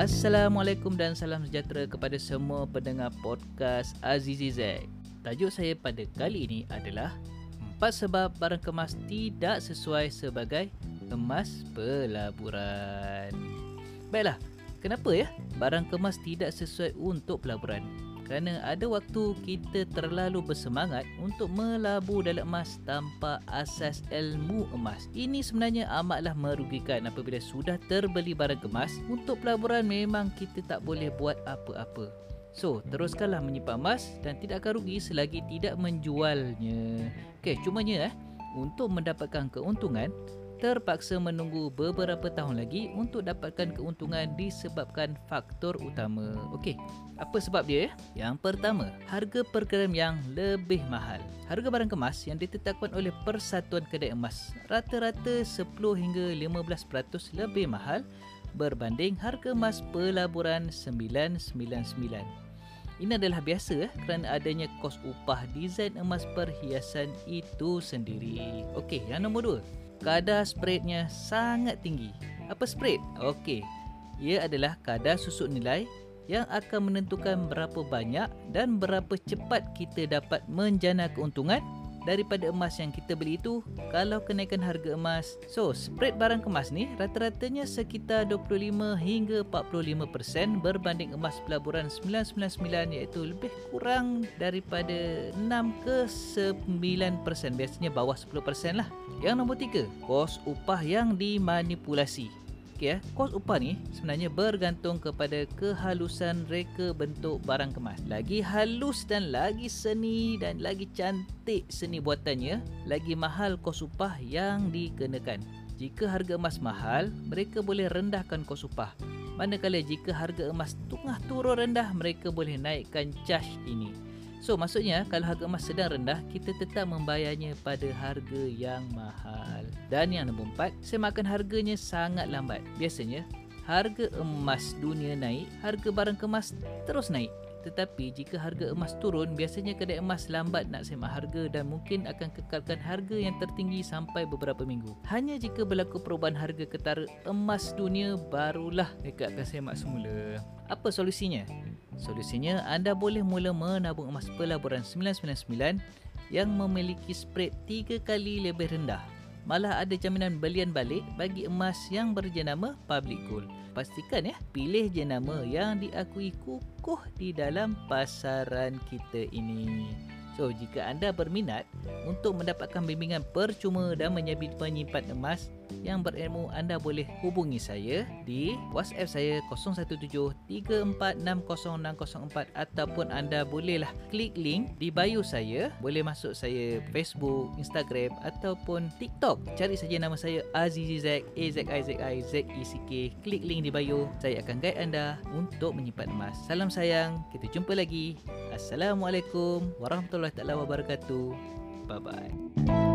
Assalamualaikum dan salam sejahtera kepada semua pendengar podcast Azizi Zack. Tajuk saya pada kali ini adalah Empat sebab barang kemas tidak sesuai sebagai kemas pelaburan. Baiklah, kenapa ya barang kemas tidak sesuai untuk pelaburan? Kerana ada waktu kita terlalu bersemangat untuk melabur dalam emas tanpa asas ilmu emas. Ini sebenarnya amatlah merugikan apabila sudah terbeli barang kemas. Untuk pelaburan memang kita tak boleh buat apa-apa. So, teruskanlah menyimpan emas dan tidak akan rugi selagi tidak menjualnya. Okey, cumanya eh, untuk mendapatkan keuntungan, terpaksa menunggu beberapa tahun lagi untuk dapatkan keuntungan disebabkan faktor utama. Okey, apa sebab dia? Yang pertama, harga per gram yang lebih mahal. Harga barang kemas yang ditetapkan oleh Persatuan Kedai Emas rata-rata 10 hingga 15% lebih mahal berbanding harga emas pelaburan 999. Ini adalah biasa eh, kerana adanya kos upah desain emas perhiasan itu sendiri. Okey, yang nombor dua kadar spreadnya sangat tinggi. Apa spread? Okey, ia adalah kadar susuk nilai yang akan menentukan berapa banyak dan berapa cepat kita dapat menjana keuntungan daripada emas yang kita beli itu kalau kenaikan harga emas. So, spread barang kemas ni rata-ratanya sekitar 25 hingga 45% berbanding emas pelaburan 999 iaitu lebih kurang daripada 6 ke 9%. Biasanya bawah 10% lah. Yang nombor 3, kos upah yang dimanipulasi. Okey ya, kos upah ni sebenarnya bergantung kepada kehalusan reka bentuk barang kemas. Lagi halus dan lagi seni dan lagi cantik seni buatannya, lagi mahal kos upah yang dikenakan. Jika harga emas mahal, mereka boleh rendahkan kos upah. Manakala jika harga emas tengah turun rendah, mereka boleh naikkan charge ini. So maksudnya kalau harga emas sedang rendah kita tetap membayarnya pada harga yang mahal. Dan yang nombor empat, semakan harganya sangat lambat. Biasanya harga emas dunia naik, harga barang kemas terus naik. Tetapi jika harga emas turun, biasanya kedai emas lambat nak semak harga dan mungkin akan kekalkan harga yang tertinggi sampai beberapa minggu. Hanya jika berlaku perubahan harga ketara emas dunia, barulah mereka akan semak semula. Apa solusinya? Solusinya, anda boleh mula menabung emas pelaburan 999 yang memiliki spread 3 kali lebih rendah. Malah ada jaminan belian balik bagi emas yang berjenama public gold. Pastikan ya, pilih jenama yang diakui kukuh di dalam pasaran kita ini. So, jika anda berminat untuk mendapatkan bimbingan percuma dan menyimpan emas yang berilmu, anda boleh hubungi saya di WhatsApp saya 0173460604 ataupun anda bolehlah klik link di bio saya. Boleh masuk saya Facebook, Instagram ataupun TikTok. Cari saja nama saya Azizi Zek, A Z I Z I Z E C K. Klik link di bio. Saya akan guide anda untuk menyimpan emas. Salam sayang, kita jumpa lagi. Assalamualaikum warahmatullahi wabarakatuh. Bye bye.